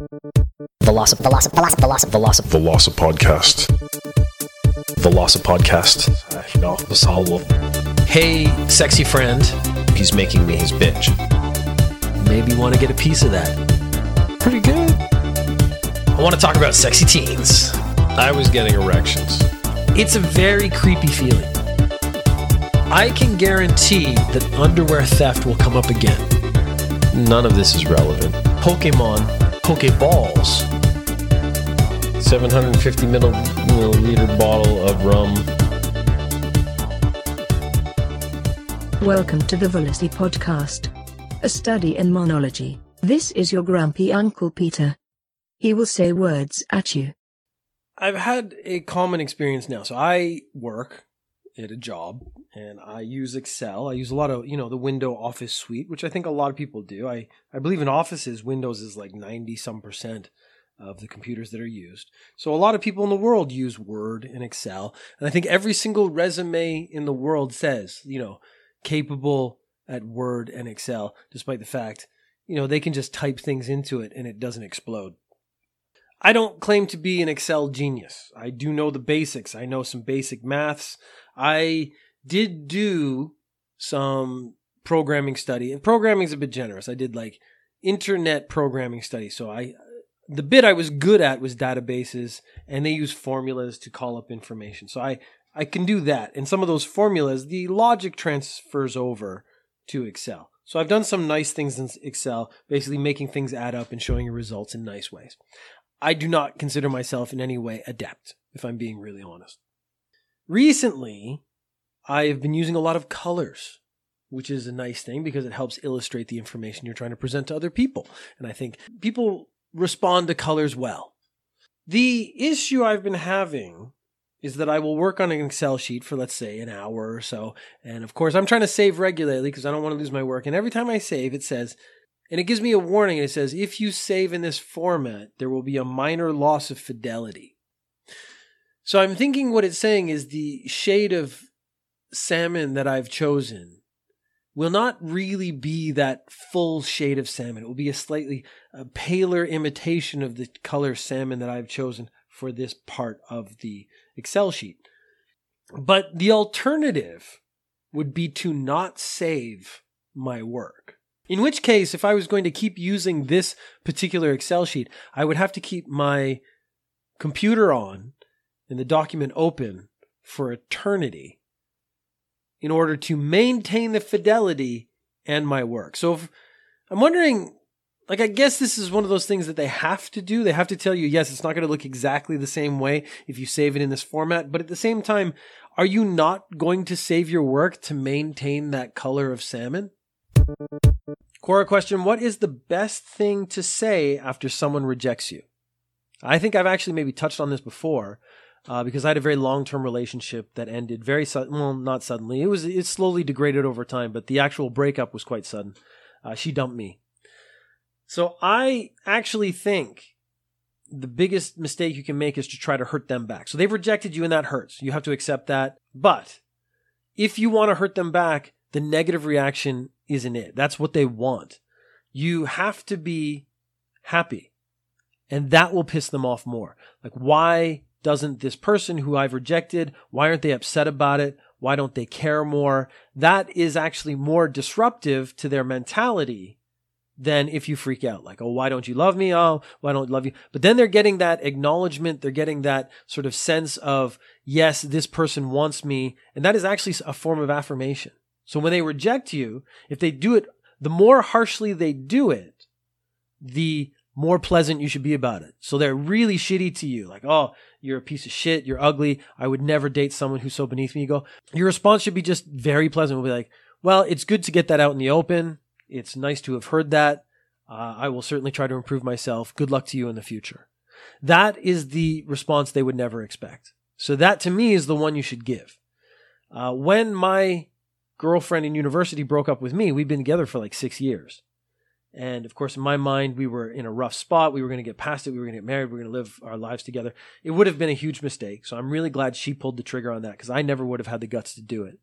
Veloci Veloci Veloci Veloci Veloci Veloci podcast. Veloci podcast. No, Vasal Hey, sexy friend, He's making me his bitch. maybe want to get a piece of that. Pretty good. I want to talk about sexy teens. I was getting erections. It's a very creepy feeling. I can guarantee that underwear theft will come up again. None of this is relevant. Pokemon, Pokeballs, 750 milliliter bottle of rum. Welcome to the Velocity Podcast, a study in monology. This is your grumpy Uncle Peter. He will say words at you. I've had a common experience now. So I work at a job and I use Excel. I use a lot of, you know, the window office suite, which I think a lot of people do. I, I believe in offices, Windows is like 90 some percent of the computers that are used. So a lot of people in the world use Word and Excel. And I think every single resume in the world says, you know, capable at Word and Excel, despite the fact, you know, they can just type things into it and it doesn't explode. I don't claim to be an Excel genius. I do know the basics. I know some basic maths. I did do some programming study, and programming is a bit generous. I did like internet programming study. So I, the bit I was good at was databases, and they use formulas to call up information. So I, I can do that. And some of those formulas, the logic transfers over to Excel. So I've done some nice things in Excel, basically making things add up and showing your results in nice ways. I do not consider myself in any way adept, if I'm being really honest. Recently, I have been using a lot of colors, which is a nice thing because it helps illustrate the information you're trying to present to other people. And I think people respond to colors well. The issue I've been having is that I will work on an Excel sheet for, let's say, an hour or so. And of course, I'm trying to save regularly because I don't want to lose my work. And every time I save, it says, and it gives me a warning. It says, if you save in this format, there will be a minor loss of fidelity. So I'm thinking what it's saying is the shade of salmon that I've chosen will not really be that full shade of salmon. It will be a slightly uh, paler imitation of the color salmon that I've chosen for this part of the Excel sheet. But the alternative would be to not save my work. In which case, if I was going to keep using this particular Excel sheet, I would have to keep my computer on and the document open for eternity in order to maintain the fidelity and my work. So if, I'm wondering, like, I guess this is one of those things that they have to do. They have to tell you, yes, it's not going to look exactly the same way if you save it in this format. But at the same time, are you not going to save your work to maintain that color of salmon? Quora question What is the best thing to say after someone rejects you? I think I've actually maybe touched on this before uh, because I had a very long term relationship that ended very sudden. Well, not suddenly. It was it slowly degraded over time, but the actual breakup was quite sudden. Uh, she dumped me. So I actually think the biggest mistake you can make is to try to hurt them back. So they've rejected you and that hurts. You have to accept that. But if you want to hurt them back, the negative reaction isn't it. That's what they want. You have to be happy. And that will piss them off more. Like, why doesn't this person who I've rejected, why aren't they upset about it? Why don't they care more? That is actually more disruptive to their mentality than if you freak out. Like, oh, why don't you love me? Oh, why don't I love you? But then they're getting that acknowledgement. They're getting that sort of sense of, yes, this person wants me. And that is actually a form of affirmation. So when they reject you, if they do it, the more harshly they do it, the more pleasant you should be about it. So they're really shitty to you. Like, oh, you're a piece of shit. You're ugly. I would never date someone who's so beneath me. You go, your response should be just very pleasant. We'll be like, well, it's good to get that out in the open. It's nice to have heard that. Uh, I will certainly try to improve myself. Good luck to you in the future. That is the response they would never expect. So that to me is the one you should give. Uh, when my girlfriend in university broke up with me, we've been together for like six years. And of course, in my mind, we were in a rough spot. We were going to get past it. We were going to get married. We were going to live our lives together. It would have been a huge mistake. So I'm really glad she pulled the trigger on that because I never would have had the guts to do it.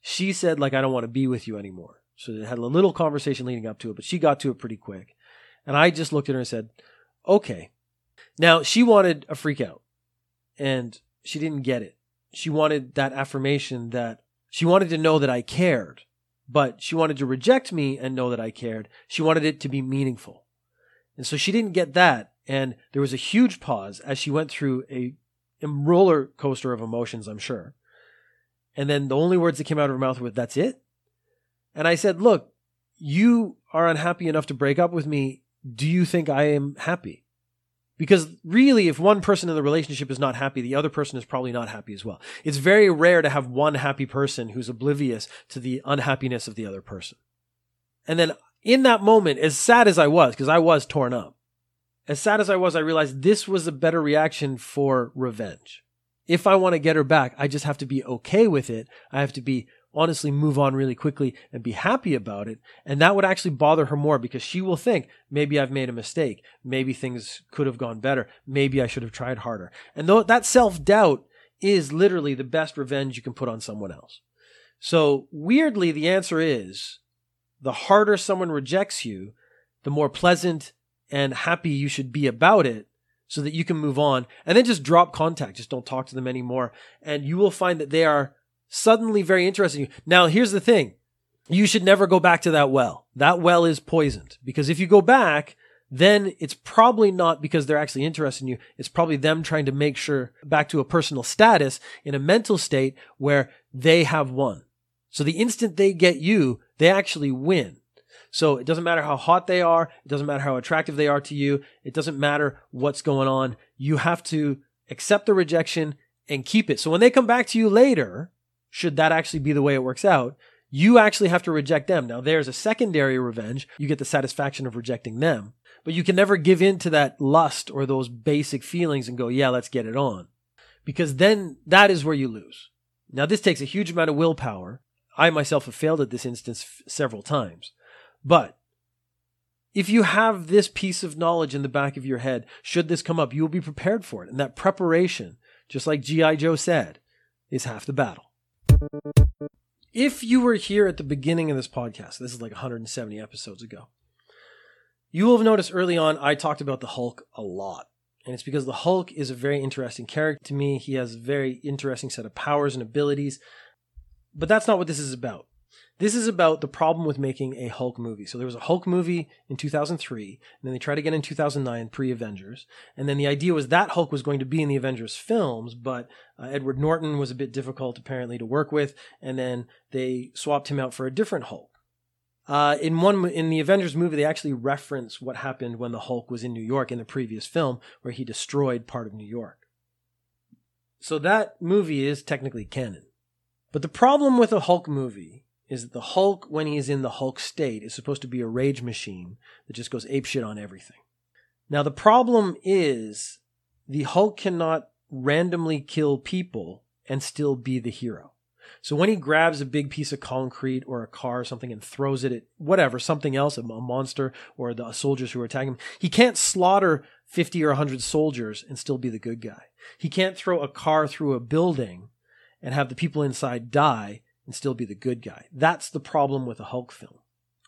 She said, like, I don't want to be with you anymore. So they had a little conversation leading up to it, but she got to it pretty quick. And I just looked at her and said, okay. Now she wanted a freak out and she didn't get it. She wanted that affirmation that she wanted to know that I cared, but she wanted to reject me and know that I cared. She wanted it to be meaningful. And so she didn't get that. And there was a huge pause as she went through a, roller coaster of emotions, I'm sure. And then the only words that came out of her mouth were, That's it. And I said, Look, you are unhappy enough to break up with me. Do you think I am happy? Because really, if one person in the relationship is not happy, the other person is probably not happy as well. It's very rare to have one happy person who's oblivious to the unhappiness of the other person. And then in that moment, as sad as I was, because I was torn up, as sad as I was, I realized this was a better reaction for revenge. If I want to get her back, I just have to be okay with it. I have to be honestly move on really quickly and be happy about it. And that would actually bother her more because she will think, maybe I've made a mistake. Maybe things could have gone better. Maybe I should have tried harder. And though that self doubt is literally the best revenge you can put on someone else. So weirdly, the answer is the harder someone rejects you, the more pleasant and happy you should be about it so that you can move on and then just drop contact. Just don't talk to them anymore. And you will find that they are suddenly very interested in you. Now, here's the thing. You should never go back to that well. That well is poisoned because if you go back, then it's probably not because they're actually interested in you. It's probably them trying to make sure back to a personal status in a mental state where they have won. So the instant they get you, they actually win. So it doesn't matter how hot they are. It doesn't matter how attractive they are to you. It doesn't matter what's going on. You have to accept the rejection and keep it. So when they come back to you later, should that actually be the way it works out, you actually have to reject them. Now, there's a secondary revenge. You get the satisfaction of rejecting them, but you can never give in to that lust or those basic feelings and go, yeah, let's get it on. Because then that is where you lose. Now, this takes a huge amount of willpower. I myself have failed at this instance f- several times. But if you have this piece of knowledge in the back of your head, should this come up, you will be prepared for it. And that preparation, just like G.I. Joe said, is half the battle. If you were here at the beginning of this podcast, this is like 170 episodes ago, you will have noticed early on I talked about the Hulk a lot. And it's because the Hulk is a very interesting character to me. He has a very interesting set of powers and abilities. But that's not what this is about. This is about the problem with making a Hulk movie. So there was a Hulk movie in 2003, and then they tried again in 2009, pre Avengers. And then the idea was that Hulk was going to be in the Avengers films, but uh, Edward Norton was a bit difficult apparently to work with, and then they swapped him out for a different Hulk. Uh, in one in the Avengers movie, they actually reference what happened when the Hulk was in New York in the previous film, where he destroyed part of New York. So that movie is technically canon. But the problem with a Hulk movie is that the Hulk, when he's in the Hulk state, is supposed to be a rage machine that just goes apeshit on everything. Now, the problem is the Hulk cannot randomly kill people and still be the hero. So when he grabs a big piece of concrete or a car or something and throws it at whatever, something else, a monster or the soldiers who are attacking him, he can't slaughter 50 or 100 soldiers and still be the good guy. He can't throw a car through a building and have the people inside die and still be the good guy. That's the problem with a Hulk film.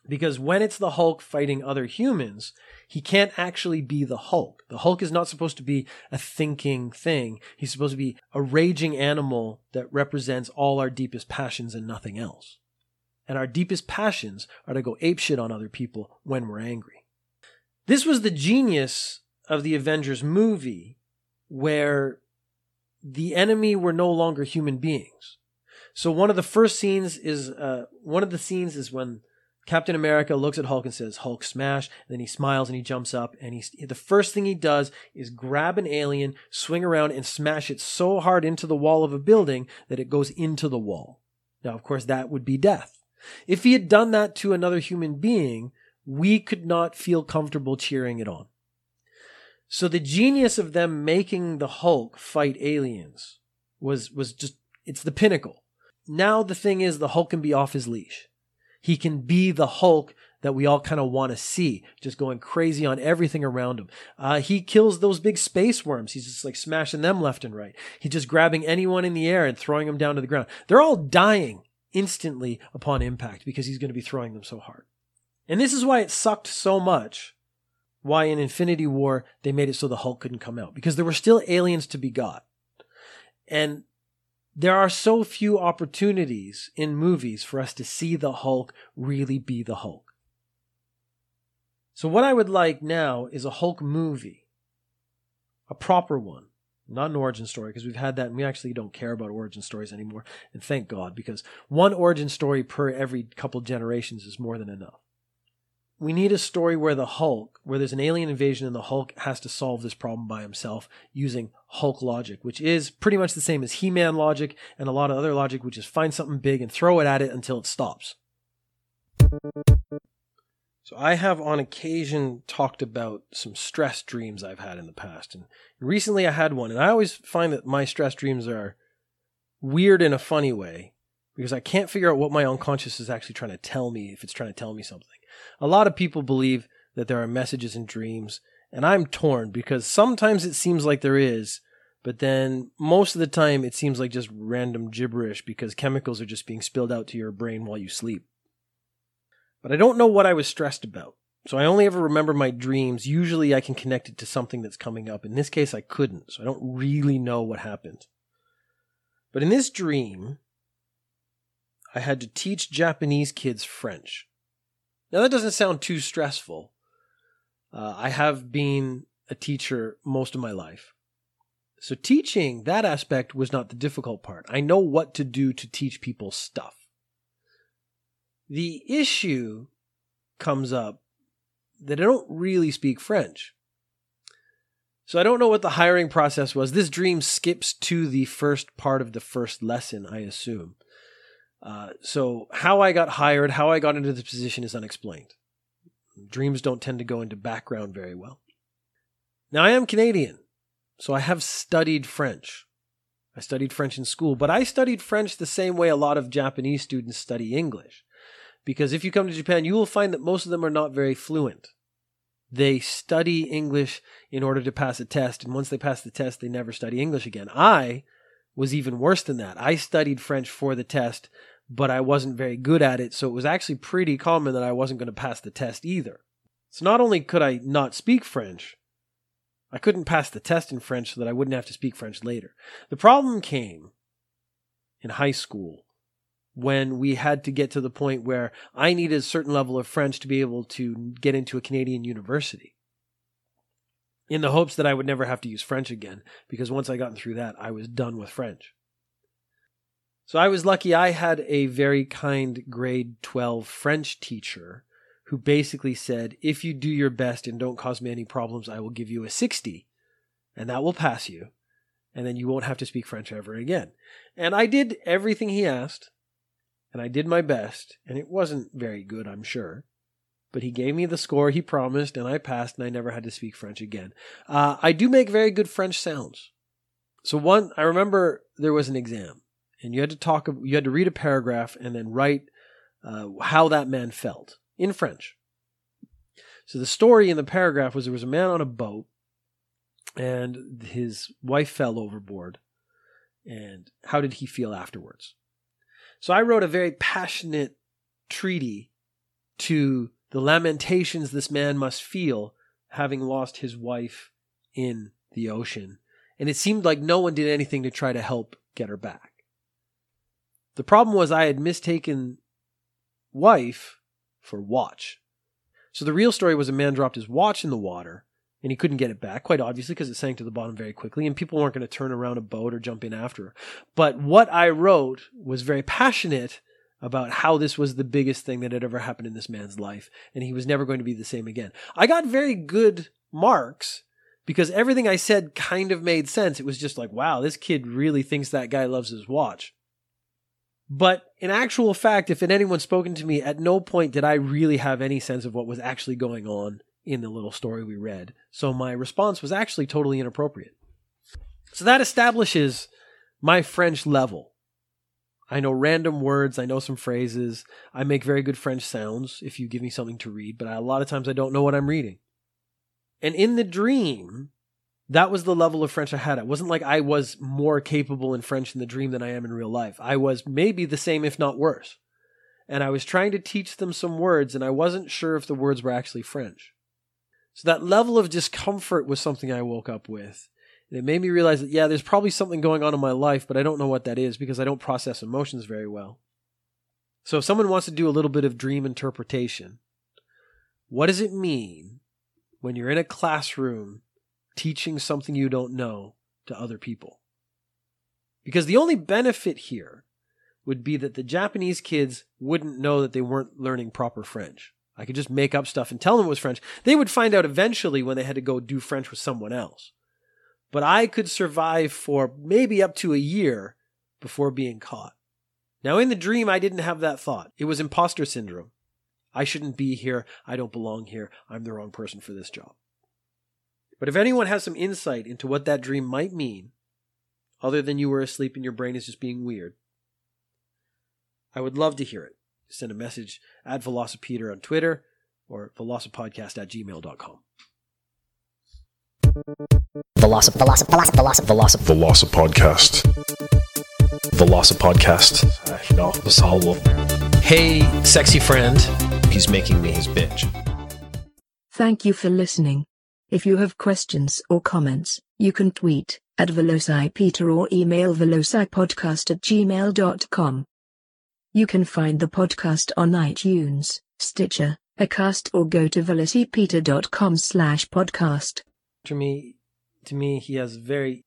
Because when it's the Hulk fighting other humans, he can't actually be the Hulk. The Hulk is not supposed to be a thinking thing. He's supposed to be a raging animal that represents all our deepest passions and nothing else. And our deepest passions are to go apeshit on other people when we're angry. This was the genius of the Avengers movie where the enemy were no longer human beings. So one of the first scenes is uh, one of the scenes is when Captain America looks at Hulk and says, "Hulk smash!" And then he smiles and he jumps up and he's the first thing he does is grab an alien, swing around and smash it so hard into the wall of a building that it goes into the wall. Now, of course, that would be death. If he had done that to another human being, we could not feel comfortable cheering it on. So the genius of them making the Hulk fight aliens was was just it's the pinnacle now the thing is the Hulk can be off his leash. He can be the Hulk that we all kind of want to see, just going crazy on everything around him. Uh, he kills those big space worms. He's just like smashing them left and right. He's just grabbing anyone in the air and throwing them down to the ground. They're all dying instantly upon impact because he's going to be throwing them so hard. And this is why it sucked so much why in Infinity War they made it so the Hulk couldn't come out because there were still aliens to be got. And there are so few opportunities in movies for us to see the Hulk really be the Hulk. So, what I would like now is a Hulk movie, a proper one, not an origin story, because we've had that and we actually don't care about origin stories anymore. And thank God, because one origin story per every couple generations is more than enough we need a story where the Hulk, where there's an alien invasion and the Hulk has to solve this problem by himself using Hulk logic, which is pretty much the same as He Man logic and a lot of other logic, which is find something big and throw it at it until it stops. So I have on occasion talked about some stress dreams I've had in the past. And recently I had one, and I always find that my stress dreams are weird in a funny way because I can't figure out what my unconscious is actually trying to tell me if it's trying to tell me something. A lot of people believe that there are messages in dreams, and I'm torn because sometimes it seems like there is, but then most of the time it seems like just random gibberish because chemicals are just being spilled out to your brain while you sleep. But I don't know what I was stressed about. So I only ever remember my dreams. Usually I can connect it to something that's coming up. In this case, I couldn't. So I don't really know what happened. But in this dream, I had to teach Japanese kids French. Now, that doesn't sound too stressful. Uh, I have been a teacher most of my life. So, teaching that aspect was not the difficult part. I know what to do to teach people stuff. The issue comes up that I don't really speak French. So I don't know what the hiring process was. This dream skips to the first part of the first lesson, I assume. Uh, so how I got hired, how I got into the position is unexplained. Dreams don't tend to go into background very well. Now I am Canadian, so I have studied French. I studied French in school, but I studied French the same way a lot of Japanese students study English. Because if you come to Japan, you will find that most of them are not very fluent. They study English in order to pass a test, and once they pass the test, they never study English again. I was even worse than that. I studied French for the test but I wasn't very good at it, so it was actually pretty common that I wasn't going to pass the test either. So not only could I not speak French, I couldn't pass the test in French so that I wouldn't have to speak French later. The problem came in high school when we had to get to the point where I needed a certain level of French to be able to get into a Canadian university. In the hopes that I would never have to use French again, because once I got through that, I was done with French. So I was lucky I had a very kind grade 12 French teacher who basically said, if you do your best and don't cause me any problems, I will give you a 60 and that will pass you. And then you won't have to speak French ever again. And I did everything he asked and I did my best and it wasn't very good, I'm sure. But he gave me the score he promised and I passed and I never had to speak French again. Uh, I do make very good French sounds. So one, I remember there was an exam and you had to talk. You had to read a paragraph and then write uh, how that man felt in French. So the story in the paragraph was there was a man on a boat, and his wife fell overboard, and how did he feel afterwards? So I wrote a very passionate treaty to the lamentations this man must feel having lost his wife in the ocean. And it seemed like no one did anything to try to help get her back. The problem was I had mistaken wife for watch. So the real story was a man dropped his watch in the water and he couldn't get it back, quite obviously, because it sank to the bottom very quickly, and people weren't going to turn around a boat or jump in after. But what I wrote was very passionate about how this was the biggest thing that had ever happened in this man's life, and he was never going to be the same again. I got very good marks because everything I said kind of made sense. It was just like, wow, this kid really thinks that guy loves his watch. But in actual fact, if it anyone spoken to me, at no point did I really have any sense of what was actually going on in the little story we read. So my response was actually totally inappropriate. So that establishes my French level. I know random words, I know some phrases, I make very good French sounds if you give me something to read, but a lot of times I don't know what I'm reading. And in the dream, that was the level of French I had. It wasn't like I was more capable in French in the dream than I am in real life. I was maybe the same, if not worse. And I was trying to teach them some words, and I wasn't sure if the words were actually French. So that level of discomfort was something I woke up with. And it made me realize that, yeah, there's probably something going on in my life, but I don't know what that is because I don't process emotions very well. So if someone wants to do a little bit of dream interpretation, what does it mean when you're in a classroom teaching something you don't know to other people? Because the only benefit here would be that the Japanese kids wouldn't know that they weren't learning proper French. I could just make up stuff and tell them it was French. They would find out eventually when they had to go do French with someone else. But I could survive for maybe up to a year before being caught. Now, in the dream, I didn't have that thought. It was imposter syndrome. I shouldn't be here. I don't belong here. I'm the wrong person for this job. But if anyone has some insight into what that dream might mean, other than you were asleep and your brain is just being weird, I would love to hear it. Send a message at Velocipeter on Twitter or velocipodcast at gmail.com. Velocip, velocip, velocip, velocip, velocip. Velocipodcast. Velocipodcast. Ja, das hallo. Hey, sexy friend. He's making me his bitch. Thank you for listening. If you have questions or comments, you can tweet at VelociPeter or email velocipodcast at gmail.com. You can find the podcast on iTunes, Stitcher, Acast or go to velocipeter.com slash podcast. To me, to me, he has very